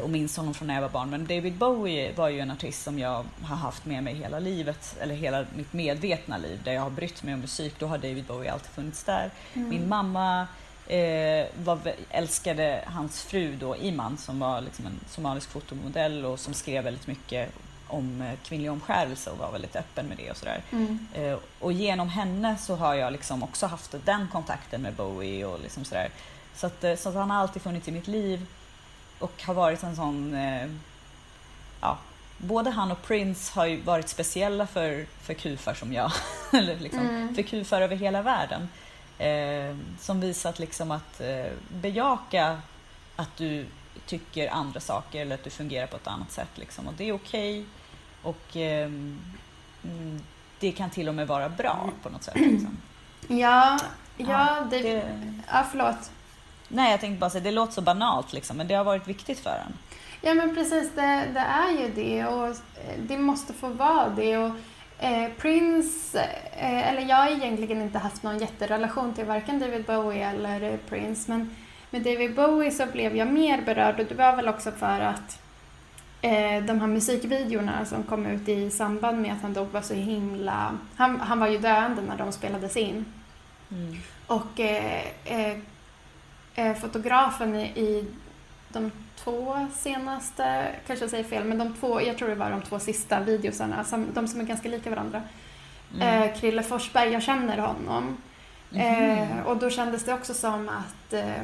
och minns honom från när jag var barn. Men David Bowie var ju en artist som jag har haft med mig hela livet, eller hela mitt medvetna liv, där jag har brytt mig om musik. Då har David Bowie alltid funnits där. Mm. Min mamma eh, var, älskade hans fru då, Iman, som var liksom en somalisk fotomodell och som skrev väldigt mycket om eh, kvinnlig omskärelse och var väldigt öppen med det och sådär. Mm. Eh, och genom henne så har jag liksom också haft den kontakten med Bowie och liksom sådär. Så att, eh, så att han har alltid funnits i mitt liv och har varit en sån, eh, ja, både han och Prince har ju varit speciella för, för kufar som jag, eller liksom, mm. för kufar över hela världen. Eh, som visat liksom att eh, bejaka att du tycker andra saker eller att du fungerar på ett annat sätt. Liksom. Och det är okej. Okay. Och eh, det kan till och med vara bra på något sätt. Liksom. Ja, ja, ja, det, det, ja, förlåt. Nej, jag tänkte bara säga, det låter så banalt liksom, men det har varit viktigt för en. Ja, men precis, det, det är ju det och eh, det måste få vara det. Och Eh, Prince, eh, eller jag har egentligen inte haft någon jätterelation till varken David Bowie eller Prince, men med David Bowie så blev jag mer berörd och det var väl också för att de här musikvideorna som kom ut i samband med att han dog var så himla... Han, han var ju döende när de spelades in. Mm. Och eh, eh, fotografen i, i de två senaste, kanske jag säger fel, men de två, jag tror det var de två sista videosarna, som, de som är ganska lika varandra. Mm. Eh, Krille Forsberg, jag känner honom. Mm. Eh, och då kändes det också som att eh,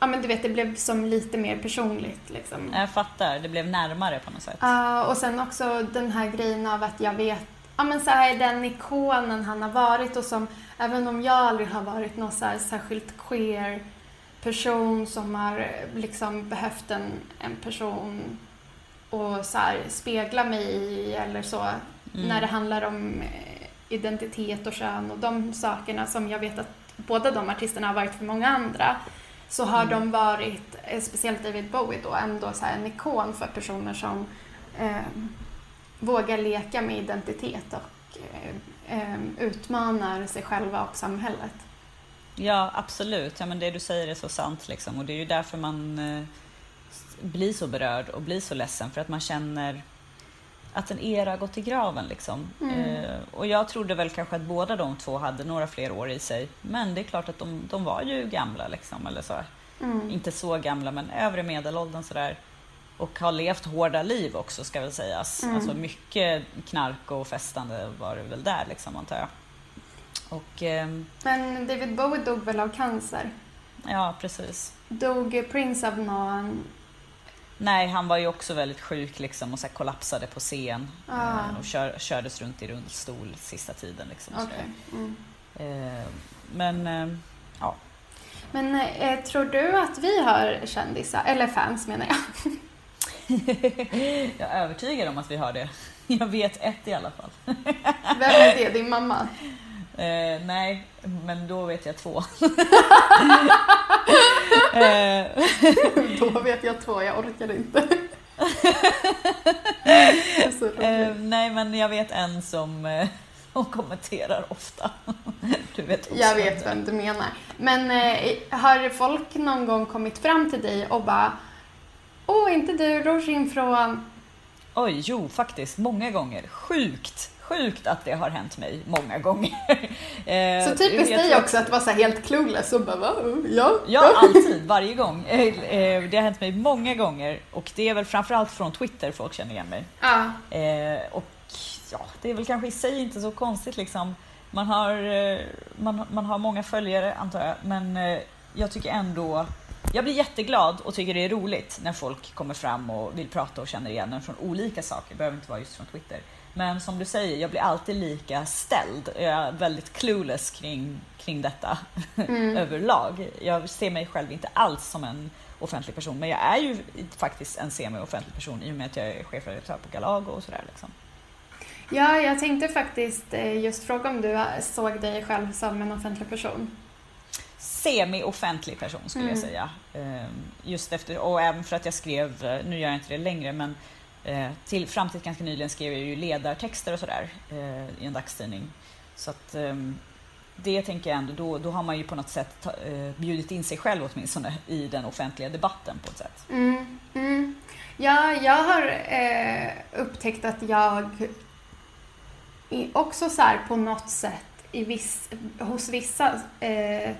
Ja men du vet, det blev som lite mer personligt liksom. Jag fattar, det blev närmare på något sätt. Uh, och sen också den här grejen av att jag vet, ja men så här den ikonen han har varit och som, även om jag aldrig har varit någon så här särskilt queer person som har liksom behövt en, en person och så här, spegla mig i eller så. Mm. När det handlar om eh, identitet och kön och de sakerna som jag vet att båda de artisterna har varit för många andra. Så har Mm. de varit, eh, speciellt David Bowie då, ändå så en ikon för personer som eh, vågar leka med identitet och eh, eh, utmanar sig själva och samhället. Ja, absolut. Ja, men det du säger är så sant. Liksom. Och det är ju därför man eh, blir så berörd och blir så ledsen. För att man känner att en era gått i graven. Liksom. Eh, och jag trodde väl kanske att båda de två hade några fler år i sig. Men det är klart att de, de var ju gamla. Liksom, eller så. Inte så gamla, men övre medelåldern sådär. Och har levt hårda liv också ska väl sägas. Alltså mycket knark och festande var det väl där liksom antar jag. Och ehm, Men David Bowie dog väl av cancer? ja, precis. Dog Prince av någon... Nej, han var ju också väldigt sjuk liksom och så kollapsade på scen Ah. eh, och kör, kördes runt i rullstol sista tiden. Liksom, sådär. Mm. Eh, men eh, ja, Men eh, tror du att vi har kändisar, eller fans menar jag? jag är övertygad om att vi har det. Jag vet ett i alla fall. Vem är det? Din mamma? Eh, nej, men då vet jag två. Då vet jag två, jag orkar inte. Eh, nej, men jag vet en som eh, hon kommenterar ofta. Du vet Jag vet vem du menar. Men eh, har folk någon gång kommit fram till dig och bara Åh, inte du Roshin från... Oj, jo faktiskt många gånger. Sjukt, sjukt att det har hänt mig många gånger. Eh, Så typiskt jag dig tror- också att vara så helt clueless och bara va? Ja, Ja, alltid, varje gång. Eh, eh, Det har hänt mig många gånger och det är väl framförallt från Twitter folk känner igen mig. ja. Eh, och ja, det är väl kanske i sig inte så konstigt liksom. Man har, man, man har många följare antar jag, men jag tycker ändå jag blir jätteglad och tycker det är roligt när folk kommer fram och vill prata och känner igen en från olika saker. Det behöver inte vara just från Twitter. Men som du säger, jag blir alltid lika ställd. Jag är väldigt clueless kring, kring detta överlag. Jag ser mig själv inte alls som en offentlig person, men jag är ju faktiskt en semi-offentlig person i och med att jag är chefredaktör på Galago och sådär. Liksom. ja, jag tänkte faktiskt eh, just fråga om du såg dig själv som en offentlig person. semi-offentlig person skulle Mm. jag säga. Ehm, Just efter, och även för att jag skrev, nu gör jag inte det längre, men eh, till, fram till ganska nyligen skrev jag ju ledartexter och sådär eh, i en dagstidning. Så att eh, det tänker jag ändå, då, då har man ju på något sätt ta, eh, bjudit in sig själv åtminstone i den offentliga debatten på ett sätt. Mm, mm. Ja, jag har eh, upptäckt att jag också så här på något sätt i viss, hos vissa eh,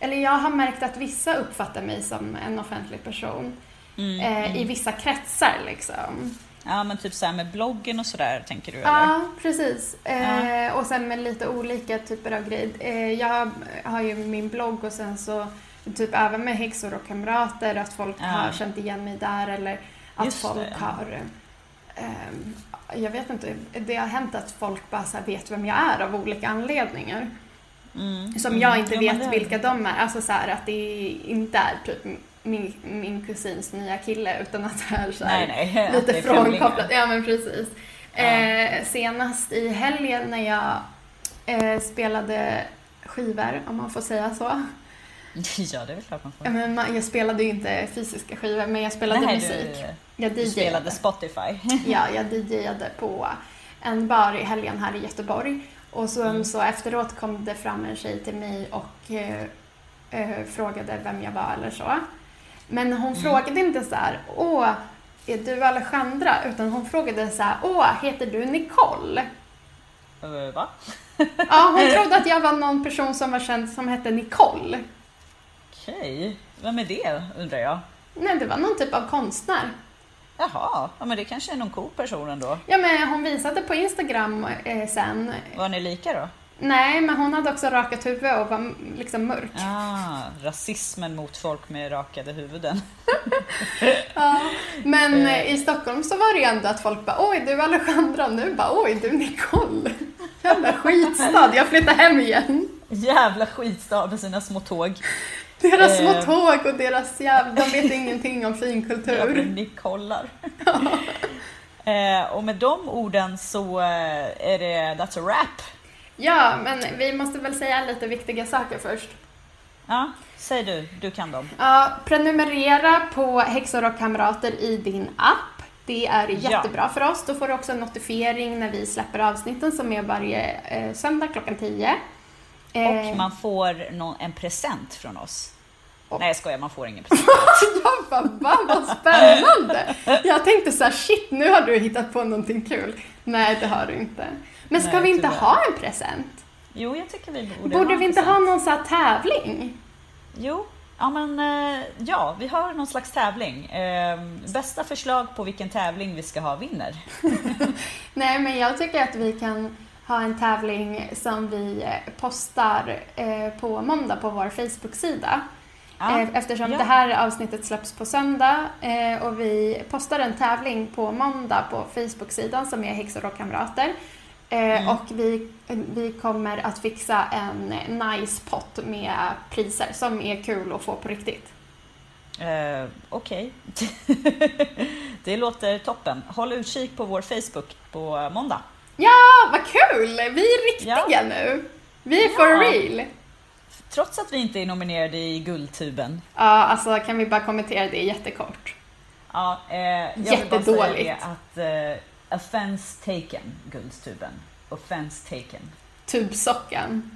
eller jag har märkt att vissa uppfattar mig som en offentlig person Mm, eh, i vissa kretsar liksom. Ja men typ såhär med bloggen och sådär tänker du eller? Ja, precis. Eh, och sen med lite olika typer av grejer. Eh, jag har ju min blogg och sen så typ även med häxor och kamrater att folk Ja. har känt igen mig där eller att Just folk det, ja. har ehm, jag vet inte, det har hänt att folk bara så vet vem jag är av olika anledningar. Mm, Som mm. jag inte Ja, men vet vilka de är. Alltså så här att det inte är typ min, min kusins nya kille utan att det är så här Nej, nej, lite frånkopplat. Ja men precis. Ja. Eh, senast i helgen när jag eh, spelade skivor, om man får säga så. Ja det är väl klart man får. Ja, men man, jag spelade ju inte fysiska skivor men jag spelade Nej, musik. Du, Jag du spelade Spotify. Ja, jag DJade på en bar i helgen här i Göteborg. Och sen Mm. så efteråt kom det fram en tjej till mig och eh, eh, frågade vem jag var eller så. Men hon Mm. frågade inte så här, åh, är du Alejandra? Utan hon frågade så här, åh, heter du Nicole? Eh, Va? Ja, hon trodde att jag var någon person som var känd som hette Nicole. Okej, vem är det undrar jag? Nej, det var någon typ av konstnär. Jaha, ja, men det kanske är någon cool person ändå. Ja, men hon visade på Instagram eh, sen. Var ni lika då? Nej, men hon hade också rakat huvud och var liksom mörk. Ah, rasismen mot folk med rakade huvuden. Ja, men eh, i Stockholm så var det ju ändå att folk bara oj du Alejandra nu bara oj du Nicole. Jävla skitstad, jag flyttar hem igen. Jävla skitstad med sina små tåg. Deras små Eh. tåg och deras jävla... De vet ingenting om Ja, finkultur. men ni kollar. eh, och med de orden så eh, är det that's a wrap. Ja, men vi måste väl säga lite viktiga saker först. Ja, säg du, du kan dem. Ja, prenumerera på Häxor och kamrater i din app. Det är Ja. jättebra för oss. Då får du också en notifiering när vi släpper avsnitten som är varje eh, söndag klockan 10. Eh, Och man får någon, en present från oss. Och- Nej jag skojar, man får ingen present. Jag bara, va, vad spännande! Jag tänkte så här, shit, nu har du hittat på någonting kul. Nej, det har du inte. Men ska Nej, vi inte tyvärr. ha en present? Jo, jag tycker vi borde Borde vi inte ha någon så här tävling? Jo, ja men eh, ja, vi har någon slags tävling. Eh, bästa förslag på vilken tävling vi ska ha vinner. Nej, men jag tycker att vi kan ha en tävling som vi eh, postar eh, på måndag på vår Facebook-sida. Ja, Eftersom ja. det här avsnittet släpps på söndag och vi postar en tävling på måndag på Facebook-sidan som är Häxor och kamrater. Eh, Mm. Och vi, vi kommer att fixa en nice pott med priser som är kul att få på riktigt. Eh, Okej. det låter toppen. Håll utkik på vår Facebook på måndag. Ja, vad kul! Vi är riktiga Ja. nu! Vi är for Ja. real! Trots att vi inte är nominerade i Guldtuben. Ja, alltså kan vi bara kommentera det jättekort? Ja, eh, jag vill bara Jättedåligt. säga att eh, offense taken, Guldtuben. Offense taken. Tubsockan.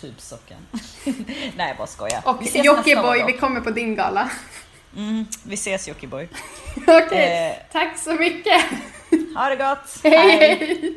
Tubsocken. Nej, jag bara skojar. Och Jockiboi, vi kommer på din gala. Mm, vi ses Jockiboi. Okej, Eh. tack så mycket! Ha det gott! Hej, hej!